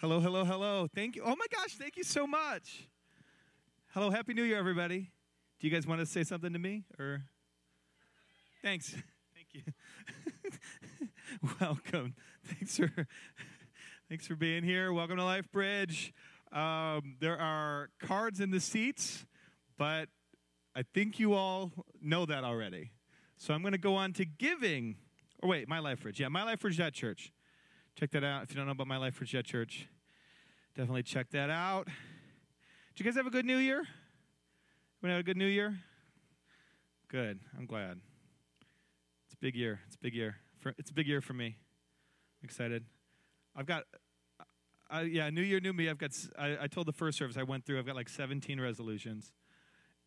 Hello, hello, hello. Thank you. Oh my gosh, thank you so much. Hello, Happy New Year, everybody. Do you guys want to say something to me? Or thanks. Thank you. Welcome. Thanks for thanks for being here. Welcome to Life Bridge. Um, there are cards in the seats, but I think you all know that already. So I'm going to go on to giving. Or wait, My Life Bridge. Yeah, My Life Bridge Church. Check that out. If you don't know about My Life Bridge Church, definitely check that out. Did you guys have a good New Year? Everyone had a good New Year? Good. I'm glad. It's a big year. It's a big year. For, it's a big year for me. I'm excited. I've got, uh, yeah, New Year, new me. I've got. I, I, told the first service I went through. I've got like 17 resolutions,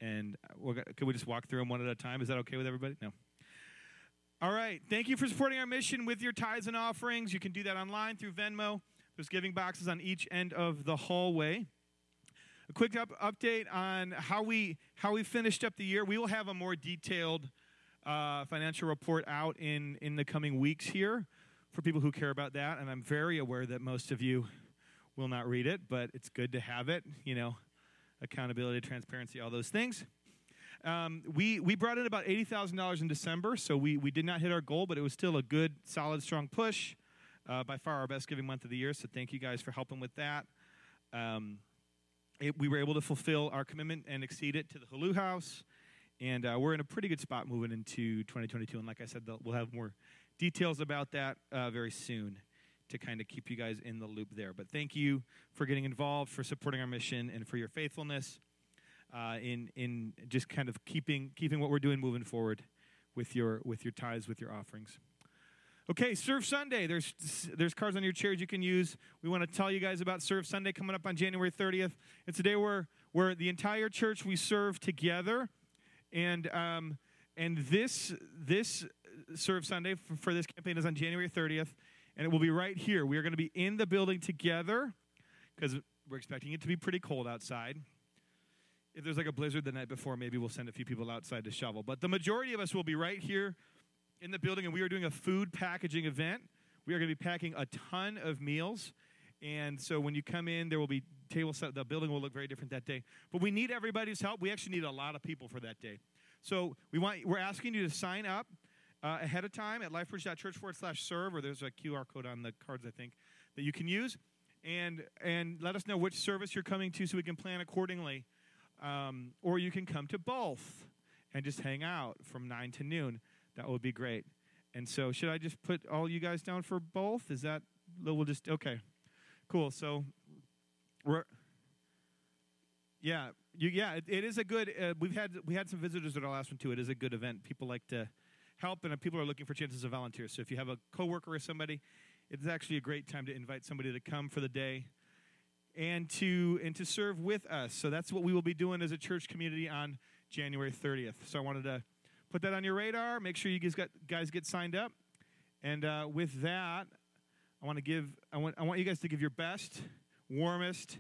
and we'll, could we just walk through them one at a time? Is that okay with everybody? No. All right. Thank you for supporting our mission with your tithes and offerings. You can do that online through Venmo. There's giving boxes on each end of the hallway. A quick up, update on how we how we finished up the year. We will have a more detailed uh, financial report out in in the coming weeks here for people who care about that. And I'm very aware that most of you will not read it, but it's good to have it. You know, accountability, transparency, all those things. Um, we, we brought in about $80,000 in December, so we, we did not hit our goal, but it was still a good, solid, strong push. Uh, by far our best giving month of the year, so thank you guys for helping with that. Um, it, we were able to fulfill our commitment and exceed it to the Halloo House. And uh, we're in a pretty good spot moving into 2022. And like I said, we'll have more details about that uh, very soon to kind of keep you guys in the loop there. But thank you for getting involved, for supporting our mission, and for your faithfulness uh, in in just kind of keeping keeping what we're doing moving forward with your with your tithes, with your offerings. Okay, Serve Sunday. There's there's cards on your chairs you can use. We want to tell you guys about Serve Sunday coming up on January 30th. It's a day where where the entire church we serve together, and um, and this this Serve Sunday for, for this campaign is on January 30th, and it will be right here. We are going to be in the building together because we're expecting it to be pretty cold outside. If there's like a blizzard the night before, maybe we'll send a few people outside to shovel. But the majority of us will be right here in the building, and we are doing a food packaging event. We are going to be packing a ton of meals. And so when you come in, there will be table set. The building will look very different that day. But we need everybody's help. We actually need a lot of people for that day. So we want, we're asking you to sign up uh, ahead of time at lifebridge.church forward slash serve, or there's a QR code on the cards, I think, that you can use. And, and let us know which service you're coming to so we can plan accordingly. Um, or you can come to both and just hang out from 9 to noon. That would be great. And so, should I just put all you guys down for both? Is that we'll just okay, cool. So we're yeah, you, yeah. It, it is a good. Uh, we've had we had some visitors at our last one too. It is a good event. People like to help, and people are looking for chances of volunteers. So if you have a coworker or somebody, it's actually a great time to invite somebody to come for the day and to and to serve with us. So that's what we will be doing as a church community on January 30th. So I wanted to put that on your radar. Make sure you guys, got, guys get signed up. And uh, with that, I want to give I want I want you guys to give your best, warmest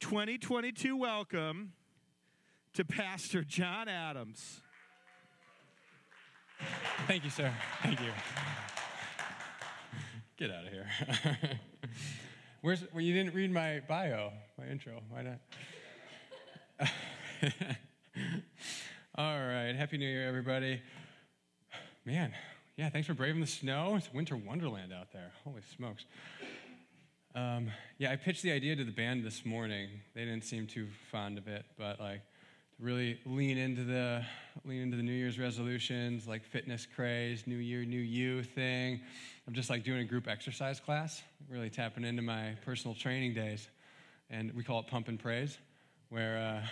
2022 welcome to Pastor John Adams. Thank you, sir. Thank you. Get out of here. Where's well, you didn't read my bio, my intro. Why not? All right. Happy New Year, everybody. Man, yeah, thanks for braving the snow. It's winter wonderland out there. Holy smokes. Um, yeah, I pitched the idea to the band this morning. They didn't seem too fond of it, but like really lean into the lean into the New Year's resolutions, like fitness craze, New Year, New You thing. I'm just like doing a group exercise class, really tapping into my personal training days, and we call it pump and praise, where. Uh,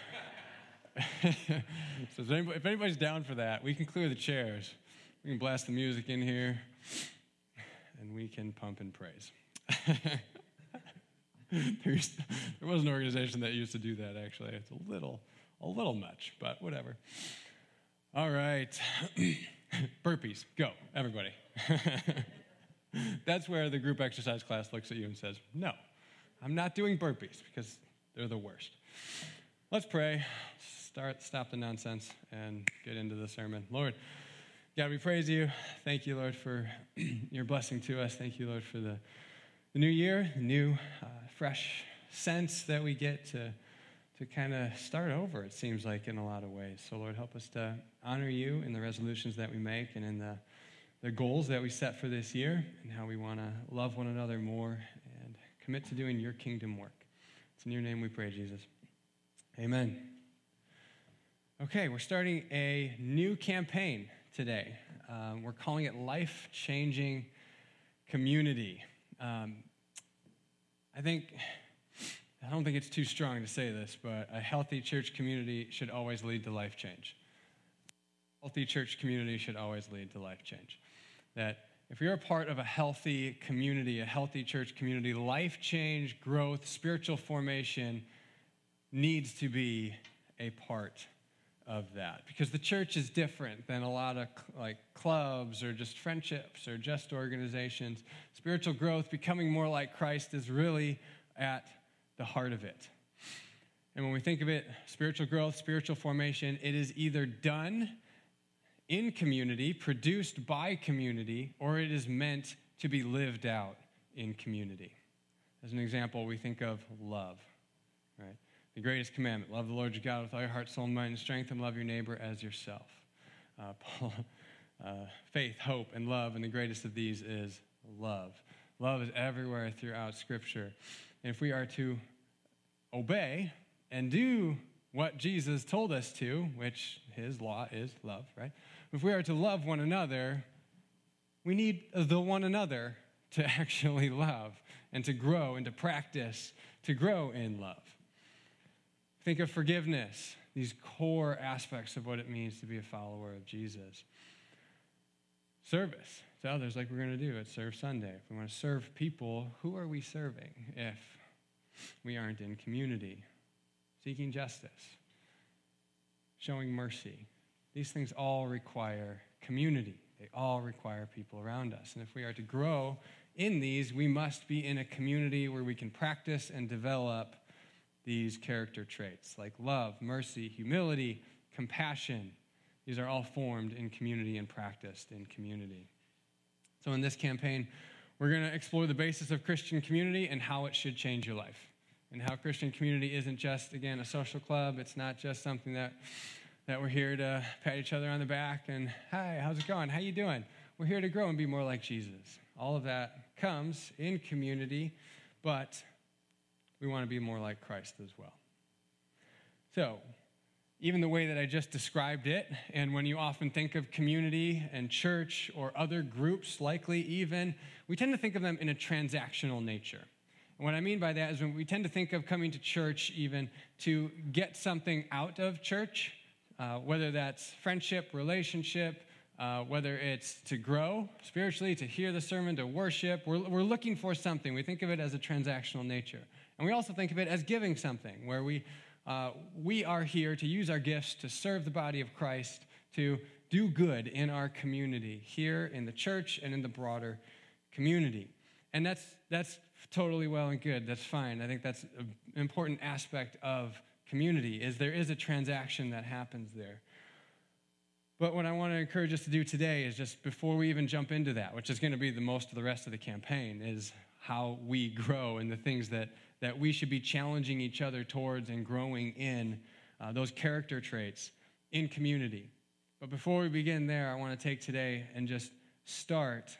so anybody, if anybody's down for that, we can clear the chairs. We can blast the music in here, and we can pump and praise. There was an organization that used to do that. Actually, it's a little, a little much, but whatever. All right, burpees, go, everybody. That's where the group exercise class looks at you and says, "No, I'm not doing burpees because they're the worst." Let's pray start, stop the nonsense and get into the sermon. Lord, God, we praise you. Thank you, Lord, for your blessing to us. Thank you, Lord, for the, the new year, the new uh, fresh sense that we get to, to kind of start over, it seems like, in a lot of ways. So, Lord, help us to honor you in the resolutions that we make and in the, the goals that we set for this year and how we want to love one another more and commit to doing your kingdom work. It's in your name we pray, Jesus. Amen. Okay, we're starting a new campaign today. Um, we're calling it Life Changing Community. Um, I think, I don't think it's too strong to say this, but a healthy church community should always lead to life change. A healthy church community should always lead to life change. That if you're a part of a healthy community, a healthy church community, life change, growth, spiritual formation needs to be a part of that because the church is different than a lot of like clubs or just friendships or just organizations spiritual growth becoming more like christ is really at the heart of it and when we think of it spiritual growth spiritual formation it is either done in community produced by community or it is meant to be lived out in community as an example we think of love right the greatest commandment love the Lord your God with all your heart, soul, mind, and strength, and love your neighbor as yourself. Uh, Paul, uh, faith, hope, and love, and the greatest of these is love. Love is everywhere throughout Scripture. If we are to obey and do what Jesus told us to, which his law is love, right? If we are to love one another, we need the one another to actually love and to grow and to practice to grow in love. Think of forgiveness, these core aspects of what it means to be a follower of Jesus. Service to others, like we're going to do at Serve Sunday. If we want to serve people, who are we serving if we aren't in community? Seeking justice, showing mercy. These things all require community. They all require people around us. And if we are to grow in these, we must be in a community where we can practice and develop these character traits like love, mercy, humility, compassion. These are all formed in community and practiced in community. So, in this campaign, we're going to explore the basis of Christian community and how it should change your life. And how Christian community isn't just, again, a social club. It's not just something that, that we're here to pat each other on the back and, hi, how's it going? How you doing? We're here to grow and be more like Jesus. All of that comes in community, but we want to be more like Christ as well. So, even the way that I just described it, and when you often think of community and church or other groups, likely even, we tend to think of them in a transactional nature. And what I mean by that is when we tend to think of coming to church even to get something out of church, uh, whether that's friendship, relationship, uh, whether it's to grow spiritually, to hear the sermon, to worship, we're, we're looking for something. We think of it as a transactional nature. And we also think of it as giving something, where we, uh, we are here to use our gifts to serve the body of Christ, to do good in our community, here in the church and in the broader community. And that's, that's totally well and good. That's fine. I think that's an important aspect of community is there is a transaction that happens there. But what I want to encourage us to do today is just before we even jump into that, which is going to be the most of the rest of the campaign, is how we grow and the things that that we should be challenging each other towards and growing in uh, those character traits in community. But before we begin there, I want to take today and just start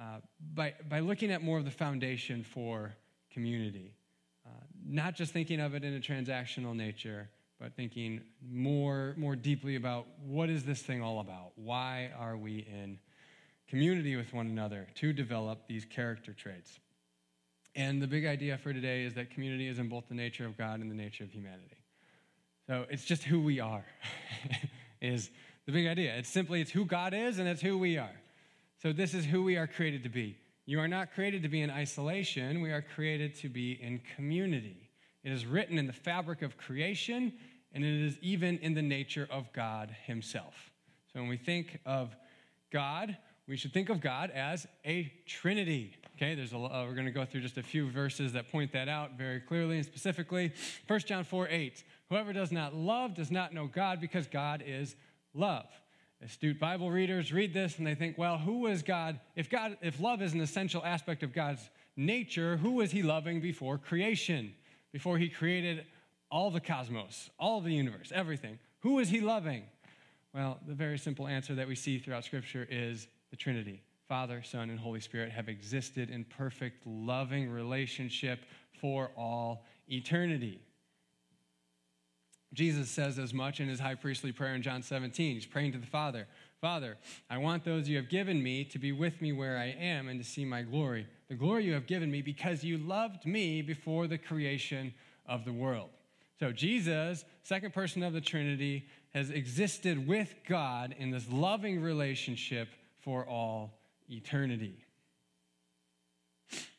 uh, by, by looking at more of the foundation for community. Uh, not just thinking of it in a transactional nature, but thinking more, more deeply about what is this thing all about? Why are we in community with one another to develop these character traits? And the big idea for today is that community is in both the nature of God and the nature of humanity. So it's just who we are, is the big idea. It's simply it's who God is and it's who we are. So this is who we are created to be. You are not created to be in isolation, we are created to be in community. It is written in the fabric of creation, and it is even in the nature of God Himself. So when we think of God, we should think of God as a trinity. Okay, there's a, uh, we're going to go through just a few verses that point that out very clearly and specifically. 1 John 4 8. Whoever does not love does not know God because God is love. Astute Bible readers read this and they think, well, who is God? If God, if love is an essential aspect of God's nature, who was he loving before creation? Before he created all the cosmos, all the universe, everything. Who was he loving? Well, the very simple answer that we see throughout Scripture is the Trinity. Father, Son, and Holy Spirit have existed in perfect, loving relationship for all eternity. Jesus says as much in his high priestly prayer in John 17. He's praying to the Father Father, I want those you have given me to be with me where I am and to see my glory. The glory you have given me because you loved me before the creation of the world. So, Jesus, second person of the Trinity, has existed with God in this loving relationship for all eternity.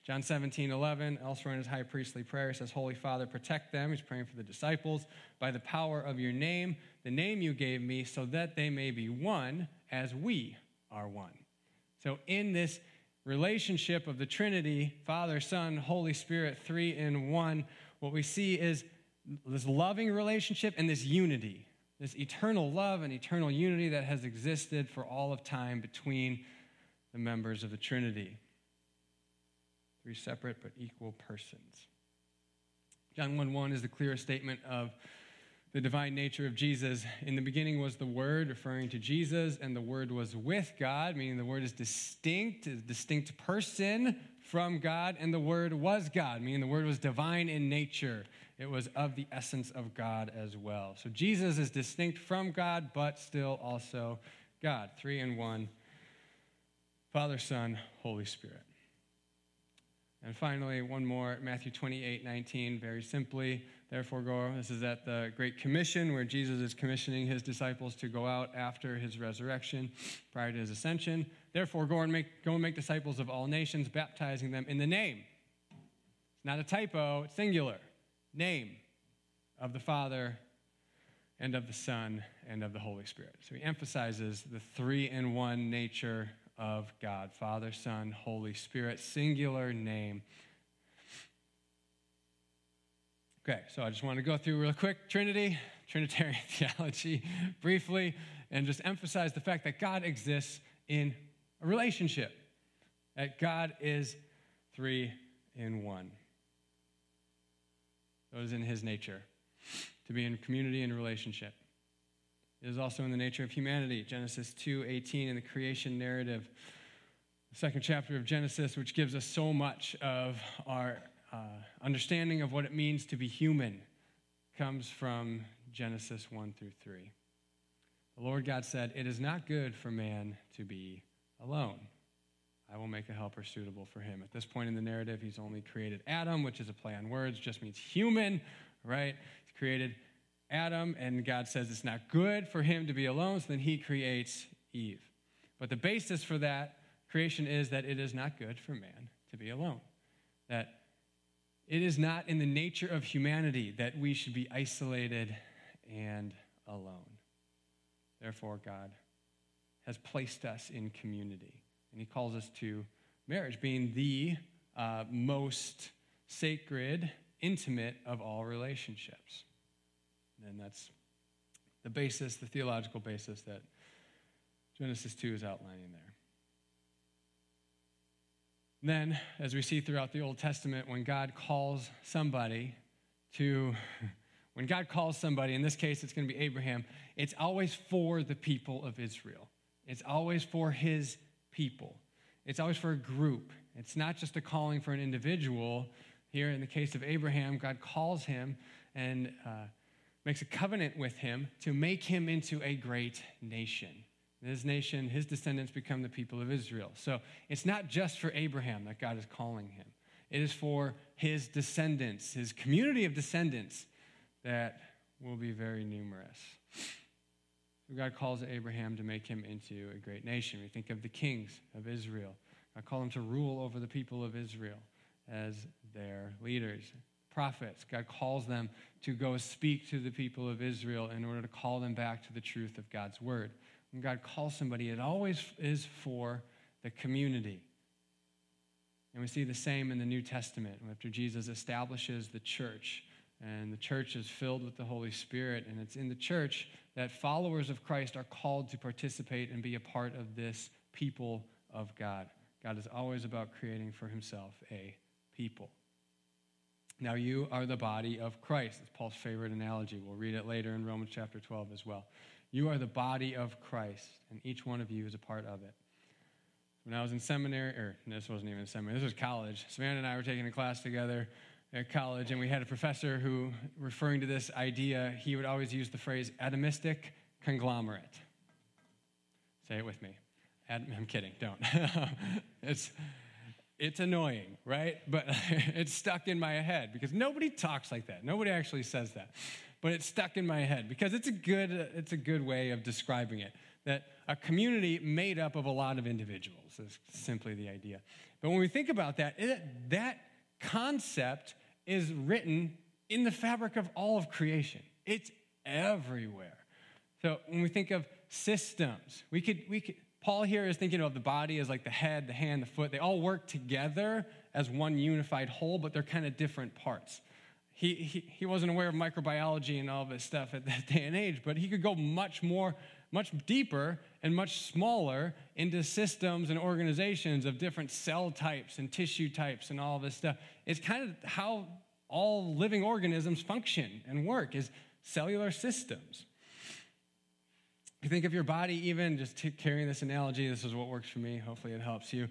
John 17, 11, elsewhere in his high priestly prayer, says, Holy Father, protect them. He's praying for the disciples by the power of your name, the name you gave me, so that they may be one as we are one. So, in this relationship of the Trinity, Father, Son, Holy Spirit, three in one, what we see is this loving relationship and this unity, this eternal love and eternal unity that has existed for all of time between the members of the Trinity three separate but equal persons. John 1 1 is the clearest statement of the divine nature of Jesus. In the beginning was the Word, referring to Jesus, and the Word was with God, meaning the Word is distinct, is distinct person from God, and the Word was God, meaning the Word was divine in nature. It was of the essence of God as well. So Jesus is distinct from God, but still also God. Three in one Father, Son, Holy Spirit. And finally, one more, Matthew 28 19, very simply. Therefore, go. This is at the Great Commission, where Jesus is commissioning his disciples to go out after his resurrection, prior to his ascension. Therefore, go and make, go and make disciples of all nations, baptizing them in the name. It's not a typo, it's singular. Name of the Father and of the Son and of the Holy Spirit. So he emphasizes the three in one nature of God Father, Son, Holy Spirit, singular name. Okay, so I just want to go through real quick Trinity, Trinitarian theology, briefly, and just emphasize the fact that God exists in a relationship, that God is three in one. Is in his nature, to be in community and relationship. It is also in the nature of humanity. Genesis 2:18 in the creation narrative, the second chapter of Genesis, which gives us so much of our uh, understanding of what it means to be human, comes from Genesis 1 through 3. The Lord God said, It is not good for man to be alone. I will make a helper suitable for him. At this point in the narrative, he's only created Adam, which is a play on words, just means human, right? He's created Adam, and God says it's not good for him to be alone, so then he creates Eve. But the basis for that creation is that it is not good for man to be alone. That it is not in the nature of humanity that we should be isolated and alone. Therefore, God has placed us in community, and He calls us to marriage, being the uh, most sacred, intimate of all relationships. And that's the basis, the theological basis that Genesis 2 is outlining there. Then, as we see throughout the Old Testament, when God calls somebody to, when God calls somebody, in this case it's going to be Abraham, it's always for the people of Israel. It's always for his people. It's always for a group. It's not just a calling for an individual. Here, in the case of Abraham, God calls him and uh, makes a covenant with him to make him into a great nation. His nation, his descendants become the people of Israel. So it's not just for Abraham that God is calling him, it is for his descendants, his community of descendants that will be very numerous. God calls Abraham to make him into a great nation. We think of the kings of Israel. God called him to rule over the people of Israel as their leaders prophets. God calls them to go speak to the people of Israel in order to call them back to the truth of God's word. When God calls somebody, it always is for the community. And we see the same in the New Testament after Jesus establishes the church. And the church is filled with the Holy Spirit. And it's in the church that followers of Christ are called to participate and be a part of this people of God. God is always about creating for himself a people. Now, you are the body of Christ. It's Paul's favorite analogy. We'll read it later in Romans chapter 12 as well. You are the body of Christ, and each one of you is a part of it. When I was in seminary, or this wasn't even seminary, this was college, Savannah and I were taking a class together at college, and we had a professor who, referring to this idea, he would always use the phrase atomistic conglomerate. Say it with me. Ad, I'm kidding, don't. it's, it's annoying, right? But it's stuck in my head because nobody talks like that. Nobody actually says that. But it's stuck in my head because it's a good, it's a good way of describing it. That a community made up of a lot of individuals is simply the idea. But when we think about that, it, that concept is written in the fabric of all of creation. It's everywhere. So when we think of systems, we could, we could, Paul here is thinking of the body as like the head, the hand, the foot. They all work together as one unified whole, but they're kind of different parts. He, he, he wasn't aware of microbiology and all this stuff at that day and age, but he could go much more, much deeper and much smaller into systems and organizations of different cell types and tissue types and all this stuff. It's kind of how all living organisms function and work is cellular systems you think of your body, even just carrying this analogy, this is what works for me. Hopefully, it helps you.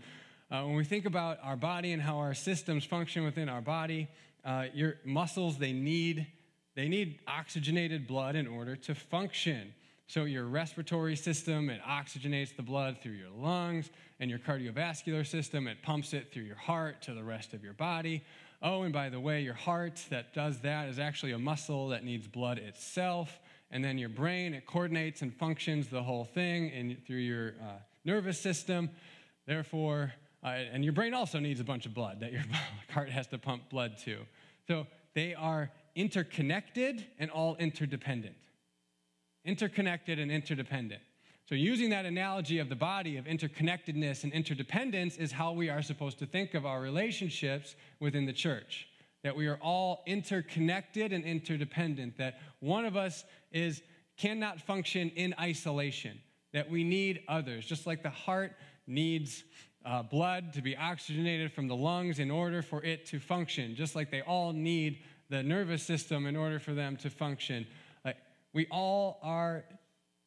Uh, when we think about our body and how our systems function within our body, uh, your muscles they need they need oxygenated blood in order to function. So your respiratory system it oxygenates the blood through your lungs, and your cardiovascular system it pumps it through your heart to the rest of your body. Oh, and by the way, your heart that does that is actually a muscle that needs blood itself and then your brain it coordinates and functions the whole thing through your uh, nervous system. Therefore uh, and your brain also needs a bunch of blood that your heart has to pump blood to. So they are interconnected and all interdependent. Interconnected and interdependent. So using that analogy of the body of interconnectedness and interdependence is how we are supposed to think of our relationships within the church. That we are all interconnected and interdependent, that one of us is cannot function in isolation, that we need others, just like the heart needs uh, blood to be oxygenated from the lungs in order for it to function, just like they all need the nervous system in order for them to function. Like we all are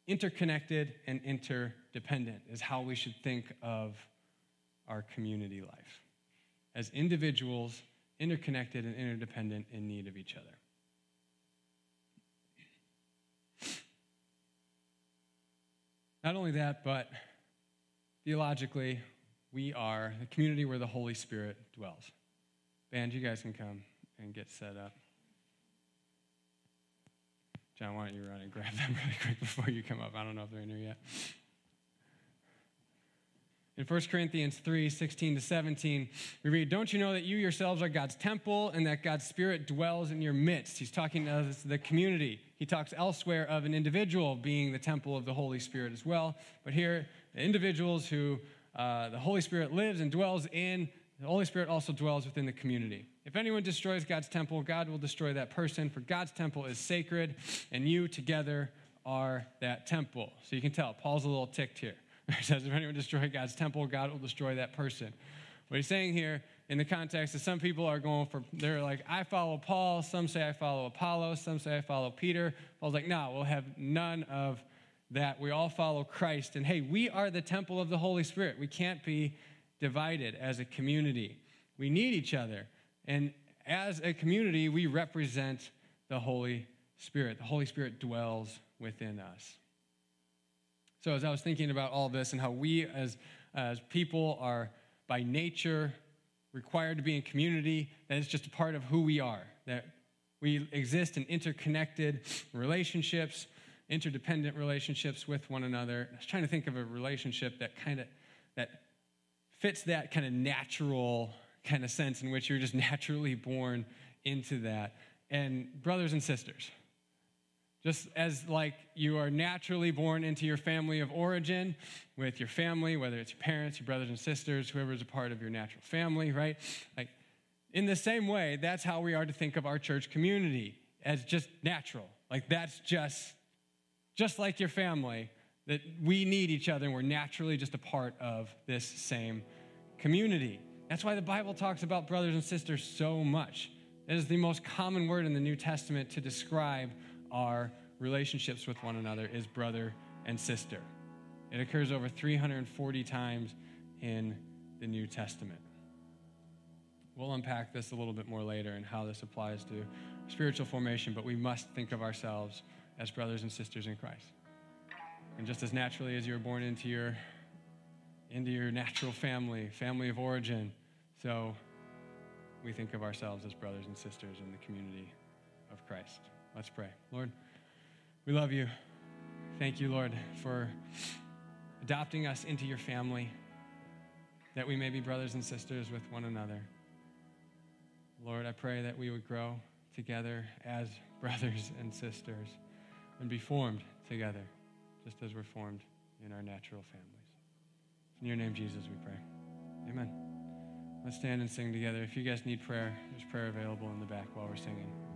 interconnected and interdependent, is how we should think of our community life. As individuals interconnected and interdependent in need of each other. Not only that, but theologically, we are the community where the Holy Spirit dwells. Band, you guys can come and get set up. John, why don't you run and grab them really quick before you come up? I don't know if they're in here yet. In 1 Corinthians 3 16 to 17, we read, Don't you know that you yourselves are God's temple and that God's Spirit dwells in your midst? He's talking to us, the community. He talks elsewhere of an individual being the temple of the Holy Spirit as well. But here, the individuals who uh, the Holy Spirit lives and dwells in, the Holy Spirit also dwells within the community. If anyone destroys God's temple, God will destroy that person, for God's temple is sacred, and you together are that temple. So you can tell, Paul's a little ticked here. He says, if anyone destroys God's temple, God will destroy that person. What he's saying here in the context is some people are going for, they're like, I follow Paul. Some say I follow Apollos. Some say I follow Peter. Paul's like, no, we'll have none of that. We all follow Christ. And hey, we are the temple of the Holy Spirit. We can't be divided as a community. We need each other. And as a community, we represent the Holy Spirit. The Holy Spirit dwells within us. So, as I was thinking about all this and how we as, as people are by nature required to be in community, that it's just a part of who we are, that we exist in interconnected relationships, interdependent relationships with one another. I was trying to think of a relationship that kind of that fits that kind of natural kind of sense in which you're just naturally born into that. And brothers and sisters, just as like you are naturally born into your family of origin with your family, whether it's your parents, your brothers and sisters, whoever is a part of your natural family, right? Like in the same way, that's how we are to think of our church community as just natural. Like that's just just like your family that we need each other and we're naturally just a part of this same community. That's why the Bible talks about brothers and sisters so much. It is the most common word in the New Testament to describe our relationships with one another is brother and sister. It occurs over 340 times in the New Testament. We'll unpack this a little bit more later and how this applies to spiritual formation, but we must think of ourselves as brothers and sisters in Christ. And just as naturally as you're born into your into your natural family, family of origin, so we think of ourselves as brothers and sisters in the community of Christ. Let's pray. Lord, we love you. Thank you, Lord, for adopting us into your family, that we may be brothers and sisters with one another. Lord, I pray that we would grow together as brothers and sisters and be formed together, just as we're formed in our natural families. In your name, Jesus, we pray. Amen. Let's stand and sing together. If you guys need prayer, there's prayer available in the back while we're singing.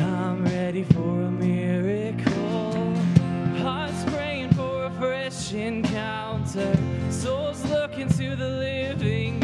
I'm ready for a miracle. Hearts praying for a fresh encounter. Souls looking to the living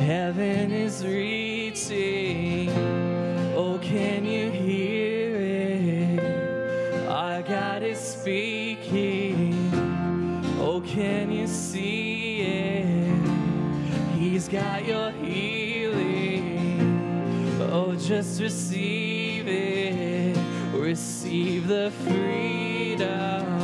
Heaven is reaching. Oh, can you hear it? Our God is speaking. Oh, can you see it? He's got your healing. Oh, just receive it. Receive the freedom.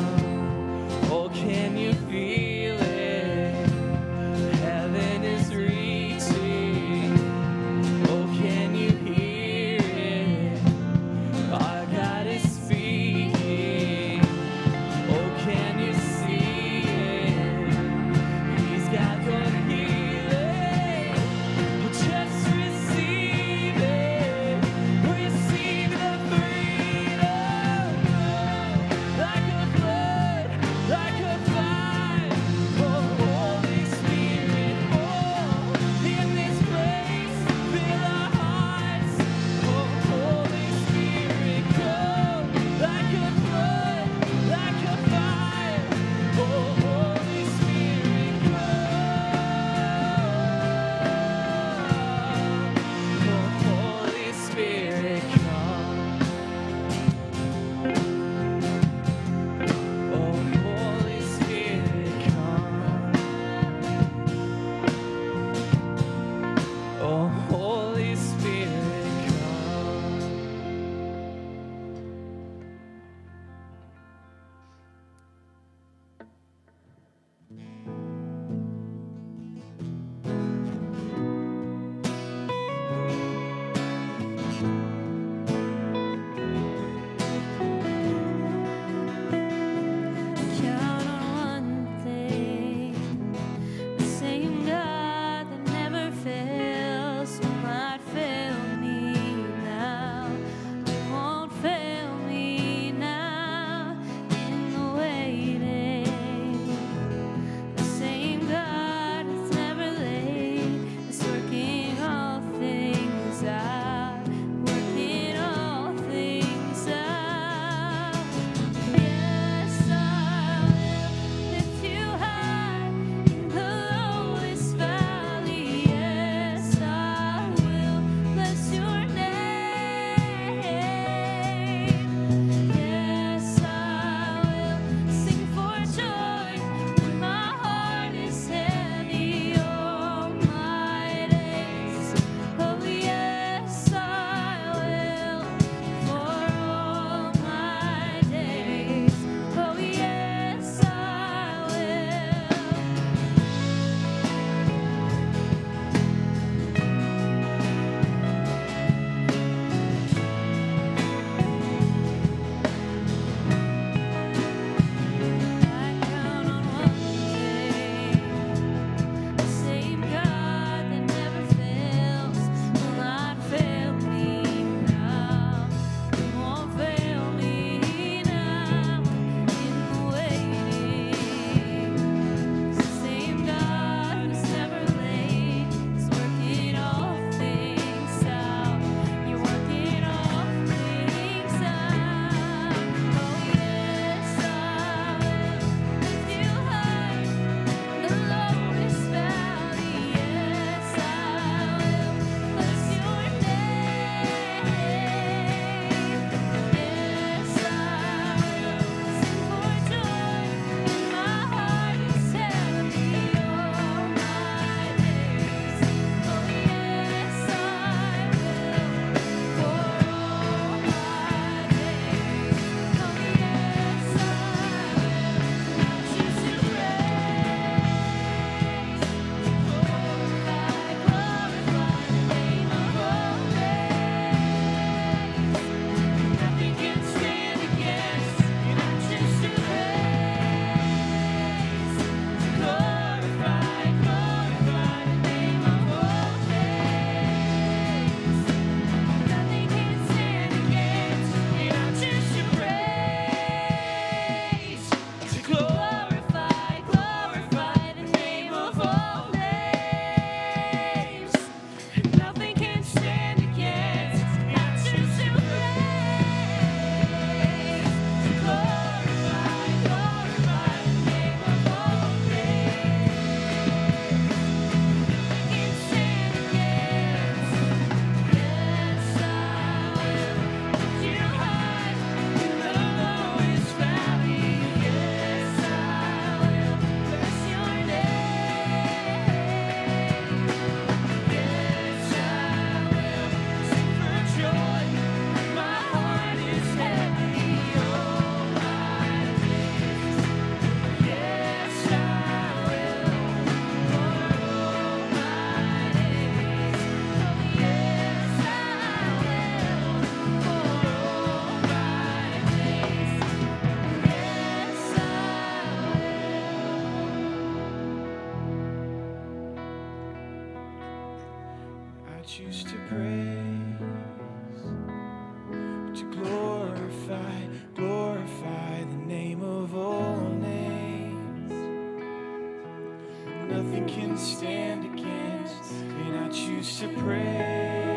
Nothing can stand against, and I choose to praise,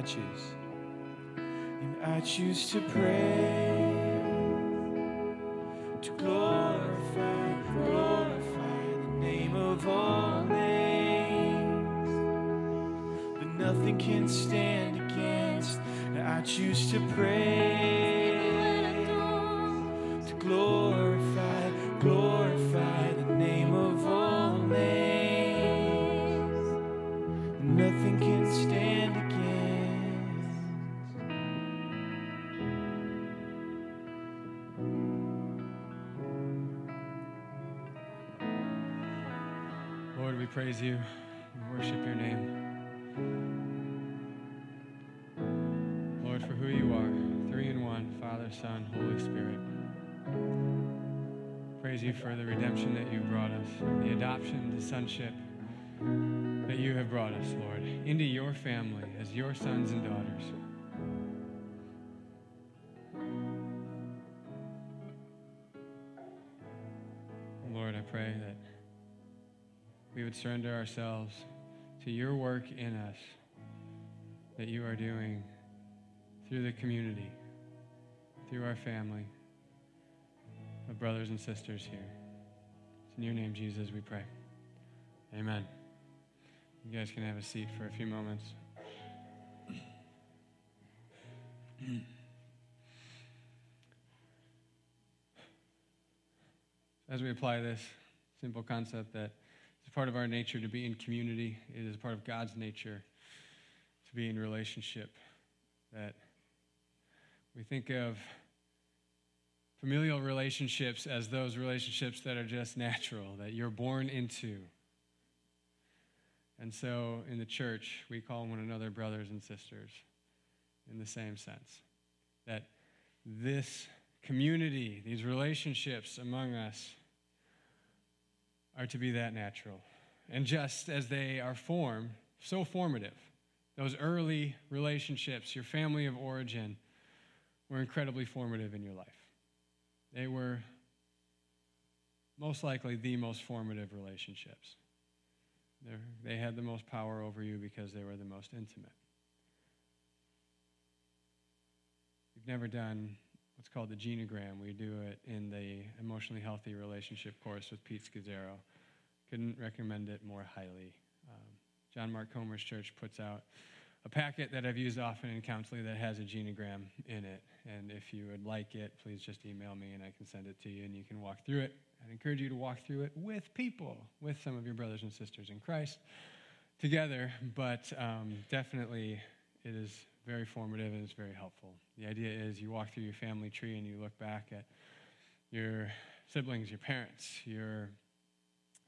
I choose. And I choose to pray, to glorify, glorify the name of all names but nothing can stand against. And I choose to pray, praise you and worship your name. Lord, for who you are, three in one Father, Son, Holy Spirit. Praise you for the redemption that you brought us, the adoption, the sonship that you have brought us, Lord, into your family as your sons and daughters. Would surrender ourselves to your work in us that you are doing through the community, through our family of brothers and sisters here. It's in your name, Jesus, we pray. Amen. You guys can have a seat for a few moments. As we apply this simple concept that it's part of our nature to be in community, it is part of God's nature to be in relationship. That we think of familial relationships as those relationships that are just natural, that you're born into. And so in the church, we call one another brothers and sisters in the same sense. That this community, these relationships among us, are to be that natural. And just as they are formed, so formative. Those early relationships, your family of origin, were incredibly formative in your life. They were most likely the most formative relationships. They're, they had the most power over you because they were the most intimate. You've never done what's called the genogram. We do it in the emotionally healthy relationship course with Pete Scazzero. Couldn't recommend it more highly. Um, John Mark Comer's church puts out a packet that I've used often in counseling that has a genogram in it. And if you would like it, please just email me and I can send it to you and you can walk through it. I'd encourage you to walk through it with people, with some of your brothers and sisters in Christ together. But um, definitely, it is very formative and it's very helpful. The idea is you walk through your family tree and you look back at your siblings, your parents, your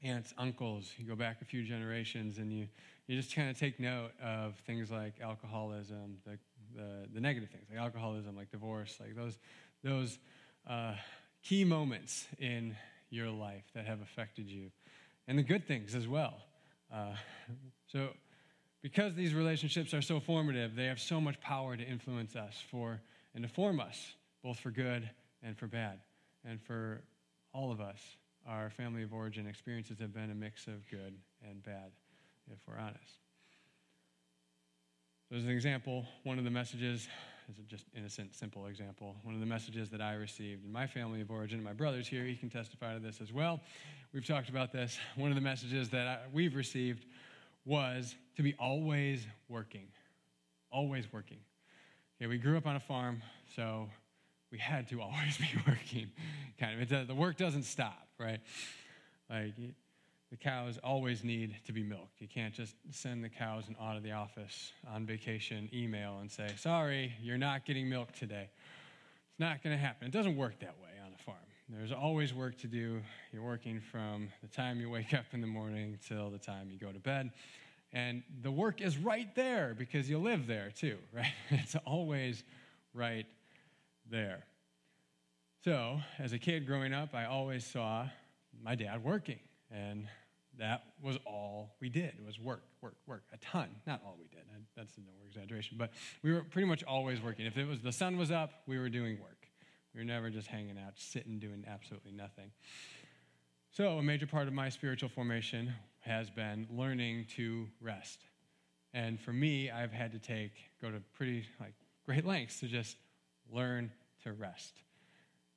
aunts, uncles. You go back a few generations and you, you just kind of take note of things like alcoholism, the the, the negative things, like alcoholism, like divorce, like those, those uh, key moments in your life that have affected you, and the good things as well. Uh, so, because these relationships are so formative, they have so much power to influence us for and to form us, both for good and for bad. And for all of us, our family of origin experiences have been a mix of good and bad, if we're honest. So, as an example, one of the messages, is just innocent, simple example, one of the messages that I received in my family of origin, my brother's here, he can testify to this as well. We've talked about this. One of the messages that I, we've received was to be always working. Always working. Okay, we grew up on a farm, so we had to always be working. Kind of, it the work doesn't stop, right? Like the cows always need to be milked. You can't just send the cows and out of the office on vacation email and say, "Sorry, you're not getting milk today." It's not going to happen. It doesn't work that way. There's always work to do. You're working from the time you wake up in the morning till the time you go to bed. And the work is right there because you live there too, right? It's always right there. So, as a kid growing up, I always saw my dad working, and that was all we did it was work, work, work. A ton, not all we did. That's no exaggeration, but we were pretty much always working. If it was the sun was up, we were doing work. Were never just hanging out, sitting, doing absolutely nothing. So, a major part of my spiritual formation has been learning to rest. And for me, I've had to take, go to pretty like great lengths to just learn to rest.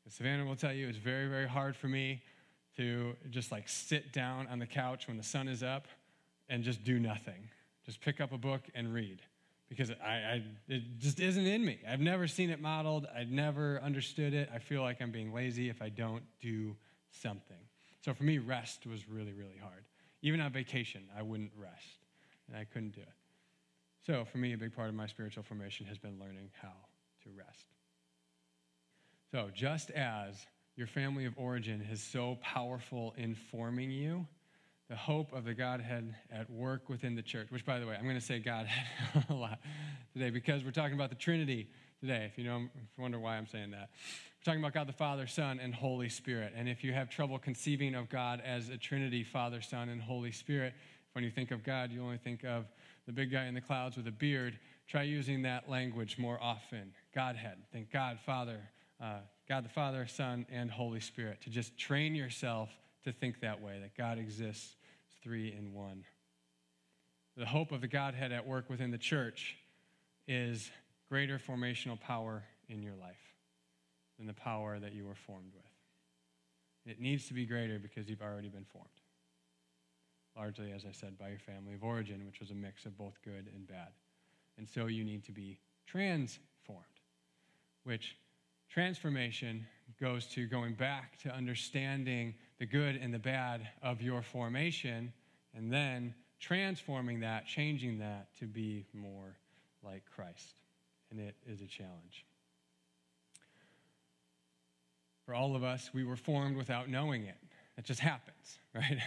And Savannah will tell you it's very, very hard for me to just like sit down on the couch when the sun is up and just do nothing. Just pick up a book and read because I, I, it just isn't in me. I've never seen it modeled. I've never understood it. I feel like I'm being lazy if I don't do something. So for me, rest was really, really hard. Even on vacation, I wouldn't rest, and I couldn't do it. So for me, a big part of my spiritual formation has been learning how to rest. So just as your family of origin is so powerful in forming you, the hope of the Godhead at work within the church, which, by the way, I'm going to say Godhead a lot today because we're talking about the Trinity today. If you know, if you wonder why I'm saying that, we're talking about God the Father, Son, and Holy Spirit. And if you have trouble conceiving of God as a Trinity, Father, Son, and Holy Spirit, when you think of God, you only think of the big guy in the clouds with a beard. Try using that language more often. Godhead. Think God, Father, uh, God the Father, Son, and Holy Spirit. To just train yourself to think that way, that God exists three in one. The hope of the Godhead at work within the church is greater formational power in your life than the power that you were formed with. It needs to be greater because you've already been formed. Largely, as I said, by your family of origin, which was a mix of both good and bad. And so you need to be transformed, which transformation goes to going back to understanding the good and the bad of your formation and then transforming that, changing that to be more like Christ. And it is a challenge. For all of us, we were formed without knowing it. It just happens, right?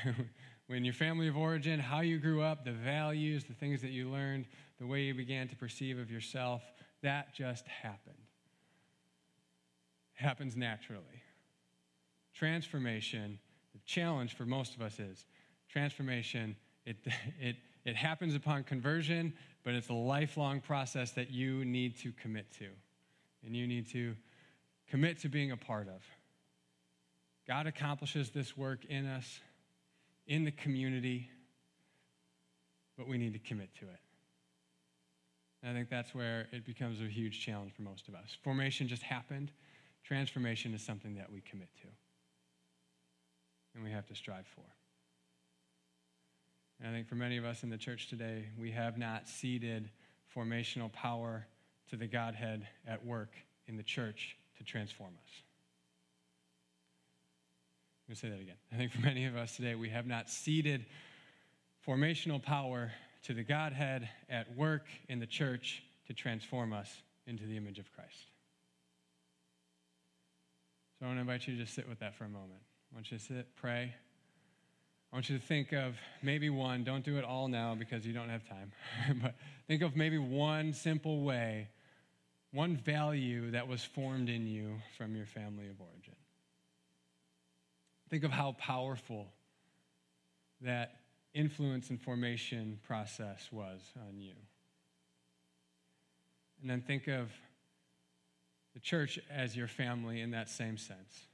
when your family of origin, how you grew up, the values, the things that you learned, the way you began to perceive of yourself, that just happened. Happens naturally. Transformation, the challenge for most of us is transformation, it, it, it happens upon conversion, but it's a lifelong process that you need to commit to. And you need to commit to being a part of. God accomplishes this work in us, in the community, but we need to commit to it. And I think that's where it becomes a huge challenge for most of us. Formation just happened, transformation is something that we commit to and we have to strive for. And I think for many of us in the church today, we have not ceded formational power to the Godhead at work in the church to transform us. I'm going to say that again. I think for many of us today, we have not ceded formational power to the Godhead at work in the church to transform us into the image of Christ. So I want to invite you to just sit with that for a moment. I want you to sit, pray. I want you to think of maybe one, don't do it all now because you don't have time, but think of maybe one simple way one value that was formed in you from your family of origin. Think of how powerful that influence and formation process was on you. And then think of the church as your family in that same sense.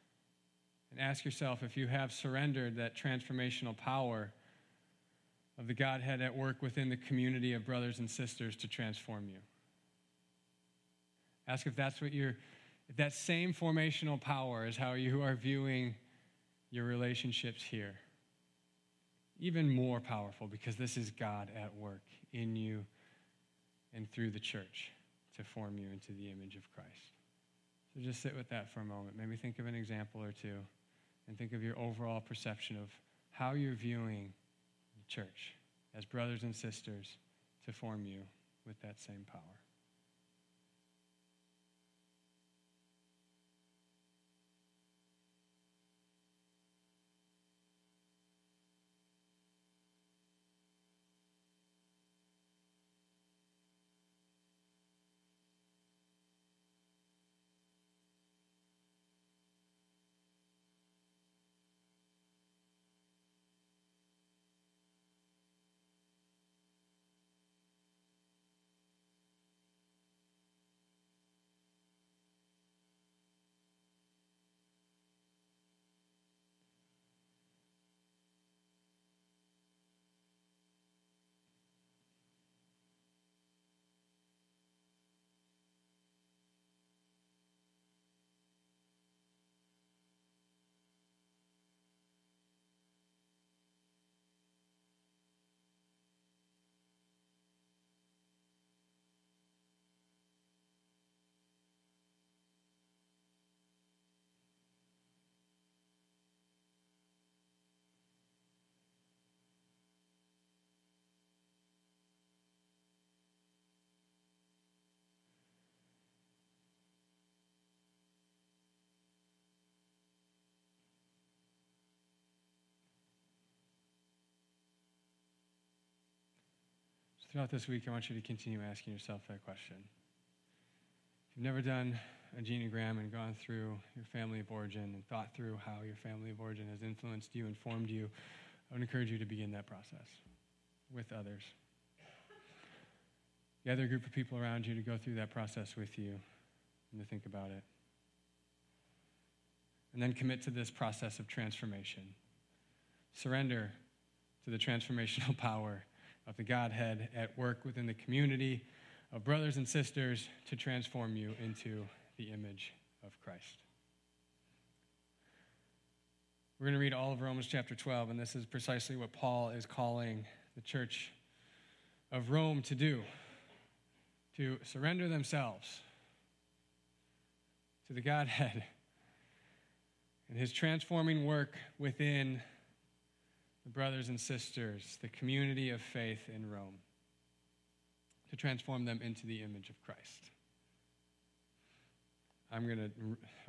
And ask yourself if you have surrendered that transformational power of the Godhead at work within the community of brothers and sisters to transform you. Ask if that's what you're, if that same formational power is how you are viewing your relationships here. Even more powerful because this is God at work in you and through the church to form you into the image of Christ. So just sit with that for a moment. Maybe think of an example or two and think of your overall perception of how you're viewing the church as brothers and sisters to form you with that same power. Throughout this week, I want you to continue asking yourself that question. If you've never done a genogram and gone through your family of origin and thought through how your family of origin has influenced you informed you, I would encourage you to begin that process with others. Gather a group of people around you to go through that process with you and to think about it. And then commit to this process of transformation. Surrender to the transformational power of the Godhead at work within the community of brothers and sisters to transform you into the image of Christ. We're going to read all of Romans chapter 12, and this is precisely what Paul is calling the church of Rome to do to surrender themselves to the Godhead and his transforming work within the brothers and sisters, the community of faith in Rome, to transform them into the image of Christ. I'm going to,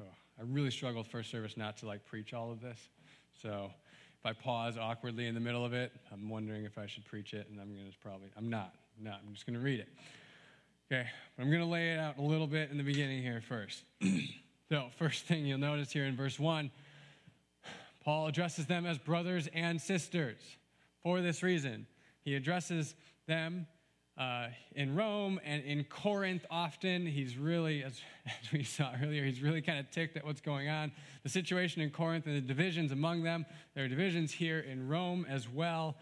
oh, I really struggled first service not to like preach all of this. So if I pause awkwardly in the middle of it, I'm wondering if I should preach it, and I'm going to probably, I'm not, I'm I'm just going to read it. Okay, but I'm going to lay it out a little bit in the beginning here first. so, first thing you'll notice here in verse 1 Paul addresses them as brothers and sisters for this reason. He addresses them uh, in Rome and in Corinth often. He's really, as, as we saw earlier, he's really kind of ticked at what's going on. The situation in Corinth and the divisions among them. There are divisions here in Rome as well.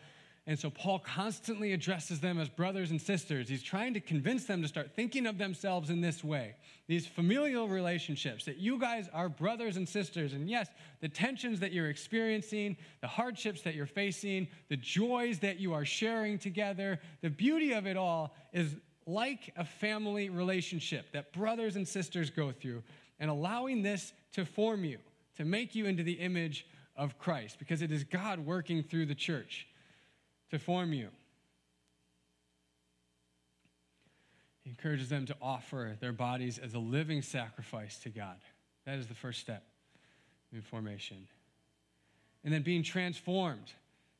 And so Paul constantly addresses them as brothers and sisters. He's trying to convince them to start thinking of themselves in this way these familial relationships, that you guys are brothers and sisters. And yes, the tensions that you're experiencing, the hardships that you're facing, the joys that you are sharing together, the beauty of it all is like a family relationship that brothers and sisters go through, and allowing this to form you, to make you into the image of Christ, because it is God working through the church to form you. He encourages them to offer their bodies as a living sacrifice to God. That is the first step in formation. And then being transformed.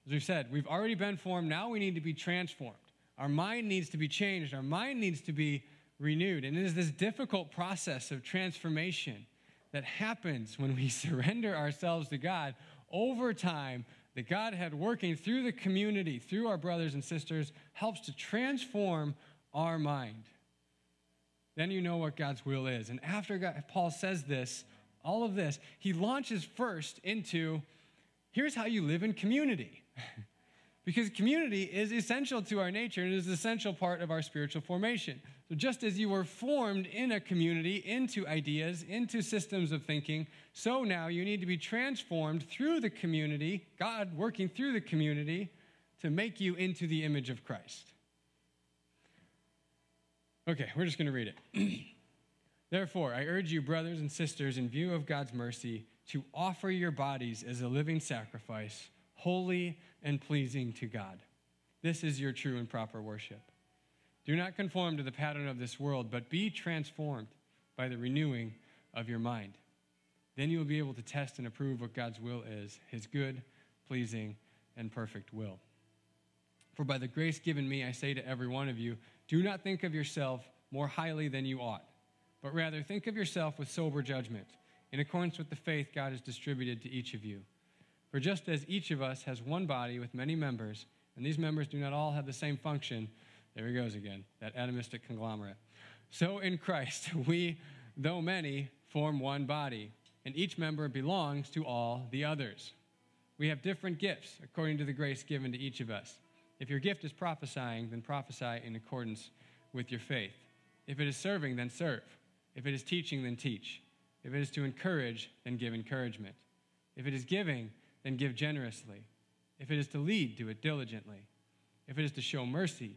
As we've said, we've already been formed. Now we need to be transformed. Our mind needs to be changed. Our mind needs to be renewed. And it is this difficult process of transformation that happens when we surrender ourselves to God over time. That Godhead working through the community, through our brothers and sisters, helps to transform our mind. Then you know what God's will is. And after God, Paul says this, all of this, he launches first into here's how you live in community. because community is essential to our nature and is an essential part of our spiritual formation. So, just as you were formed in a community into ideas, into systems of thinking, so now you need to be transformed through the community, God working through the community to make you into the image of Christ. Okay, we're just going to read it. Therefore, I urge you, brothers and sisters, in view of God's mercy, to offer your bodies as a living sacrifice, holy and pleasing to God. This is your true and proper worship. Do not conform to the pattern of this world, but be transformed by the renewing of your mind. Then you will be able to test and approve what God's will is, his good, pleasing, and perfect will. For by the grace given me, I say to every one of you, do not think of yourself more highly than you ought, but rather think of yourself with sober judgment, in accordance with the faith God has distributed to each of you. For just as each of us has one body with many members, and these members do not all have the same function, there he goes again, that atomistic conglomerate. So in Christ, we, though many, form one body, and each member belongs to all the others. We have different gifts according to the grace given to each of us. If your gift is prophesying, then prophesy in accordance with your faith. If it is serving, then serve. If it is teaching, then teach. If it is to encourage, then give encouragement. If it is giving, then give generously. If it is to lead, do it diligently. If it is to show mercy,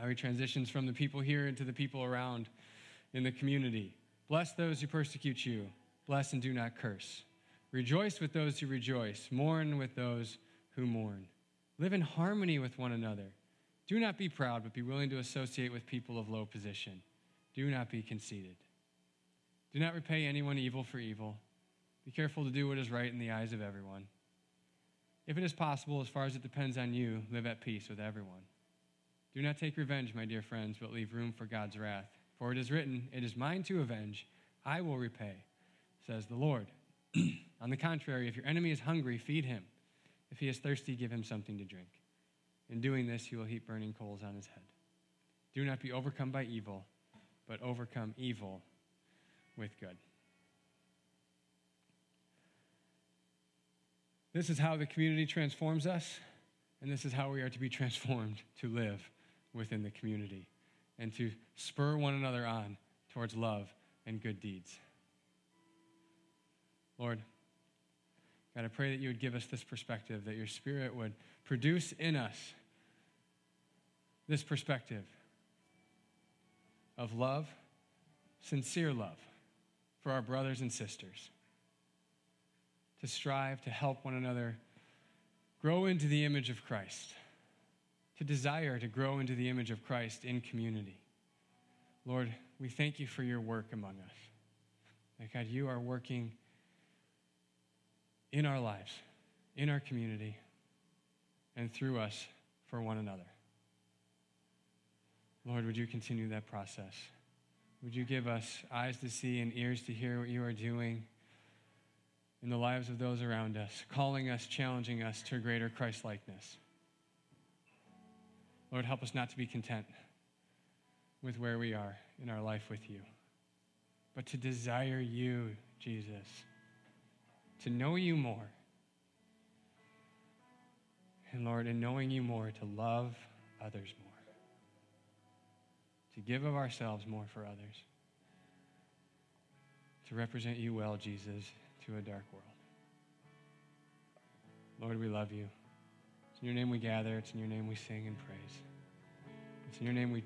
Now he transitions from the people here into the people around in the community. Bless those who persecute you. Bless and do not curse. Rejoice with those who rejoice. Mourn with those who mourn. Live in harmony with one another. Do not be proud, but be willing to associate with people of low position. Do not be conceited. Do not repay anyone evil for evil. Be careful to do what is right in the eyes of everyone. If it is possible, as far as it depends on you, live at peace with everyone. Do not take revenge, my dear friends, but leave room for God's wrath. For it is written, It is mine to avenge, I will repay, says the Lord. on the contrary, if your enemy is hungry, feed him. If he is thirsty, give him something to drink. In doing this, you will heap burning coals on his head. Do not be overcome by evil, but overcome evil with good. This is how the community transforms us, and this is how we are to be transformed to live within the community and to spur one another on towards love and good deeds. Lord, God, I pray that you would give us this perspective, that your Spirit would produce in us this perspective of love, sincere love for our brothers and sisters, to strive to help one another grow into the image of Christ, to desire to grow into the image of Christ in community. Lord, we thank you for your work among us. That God, you are working in our lives, in our community, and through us for one another. Lord, would you continue that process? Would you give us eyes to see and ears to hear what you are doing in the lives of those around us, calling us, challenging us to greater Christ likeness? Lord, help us not to be content with where we are in our life with you, but to desire you, Jesus, to know you more. And Lord, in knowing you more, to love others more to give of ourselves more for others, to represent you well, Jesus, to a dark world. Lord, we love you. It's in your name we gather. It's in your name we sing and praise. It's in your name we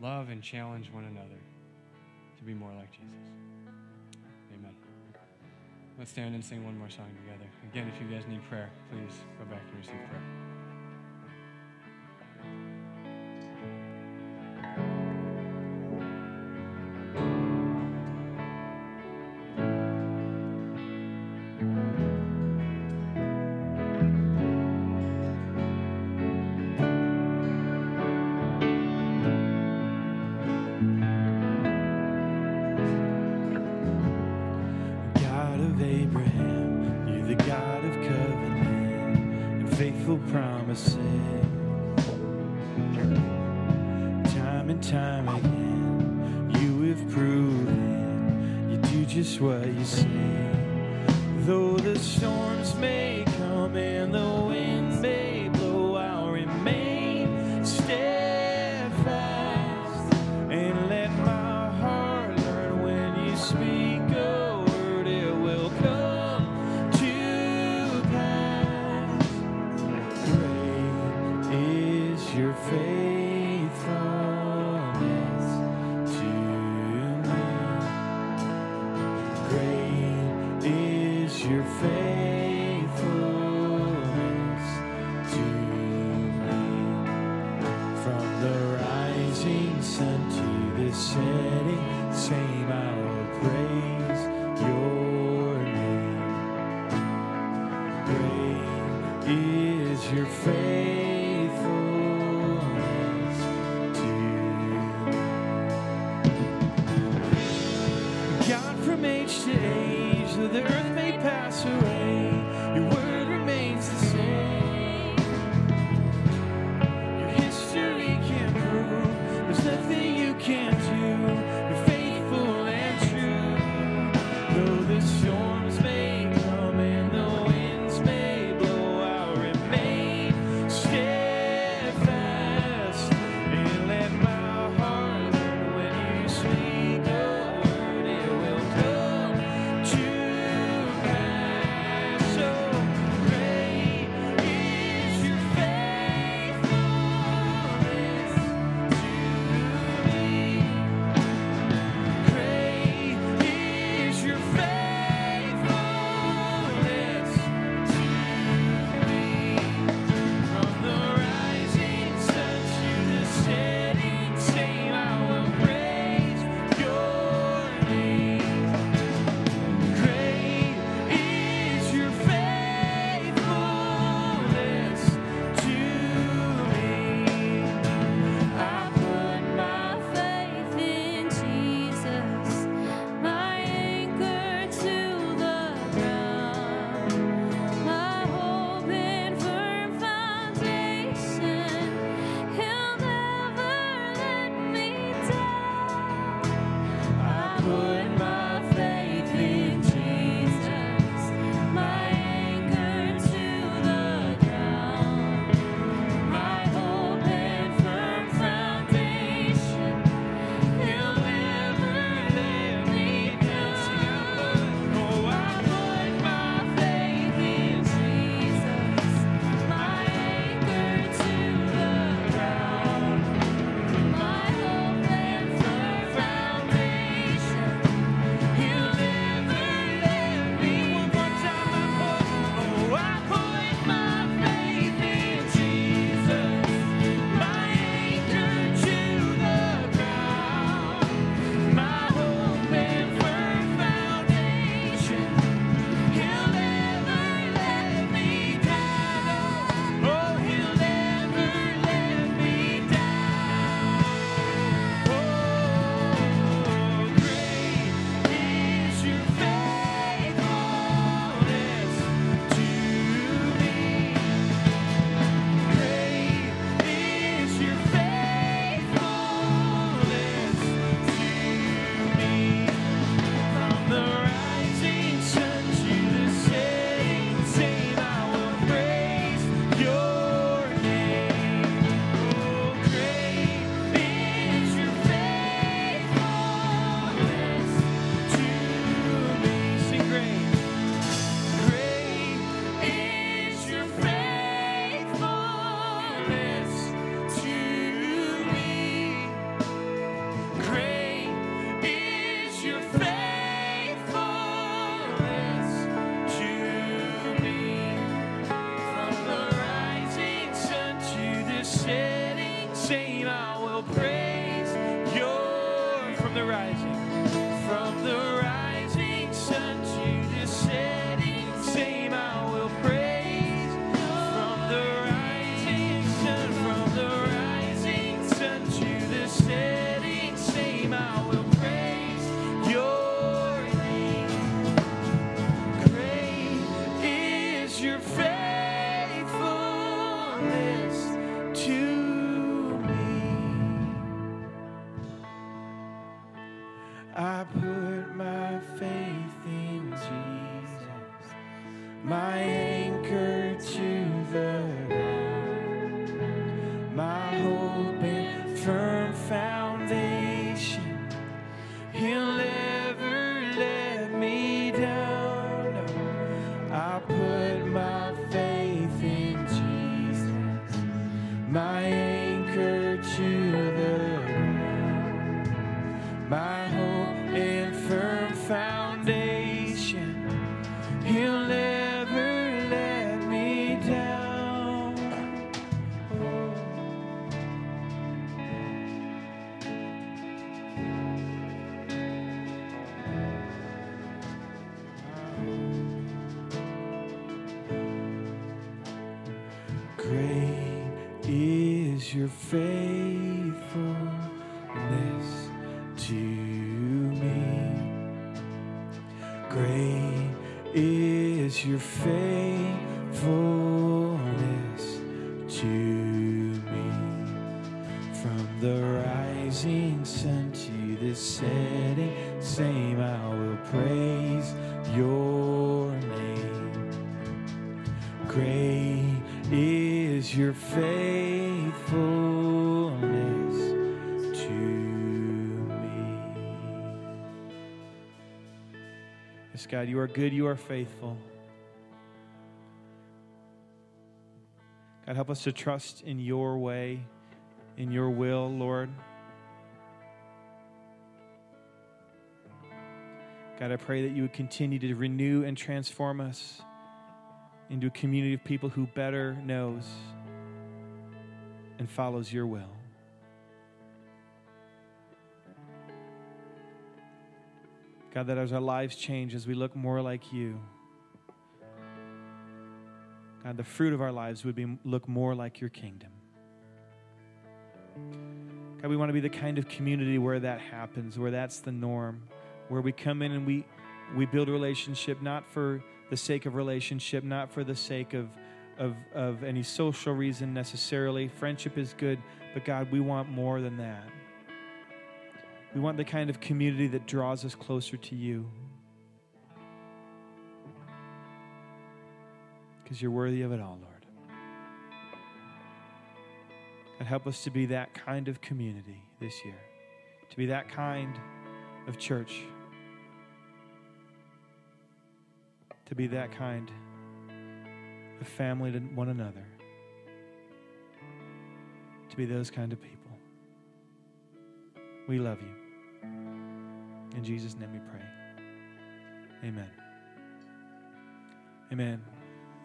love and challenge one another to be more like Jesus. Amen. Let's stand and sing one more song together. Again, if you guys need prayer, please go back and receive prayer. God, you are good, you are faithful. God, help us to trust in your way, in your will, Lord. God, I pray that you would continue to renew and transform us into a community of people who better knows and follows your will. God, that as our lives change, as we look more like you, God, the fruit of our lives would be look more like your kingdom. God, we want to be the kind of community where that happens, where that's the norm, where we come in and we we build a relationship not for the sake of relationship, not for the sake of of, of any social reason necessarily. Friendship is good, but God, we want more than that. We want the kind of community that draws us closer to you. Because you're worthy of it all, Lord. And help us to be that kind of community this year, to be that kind of church, to be that kind of family to one another, to be those kind of people. We love you. In Jesus' name we pray. Amen. Amen.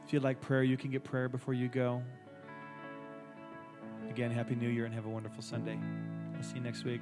If you'd like prayer, you can get prayer before you go. Again, Happy New Year and have a wonderful Sunday. I'll see you next week.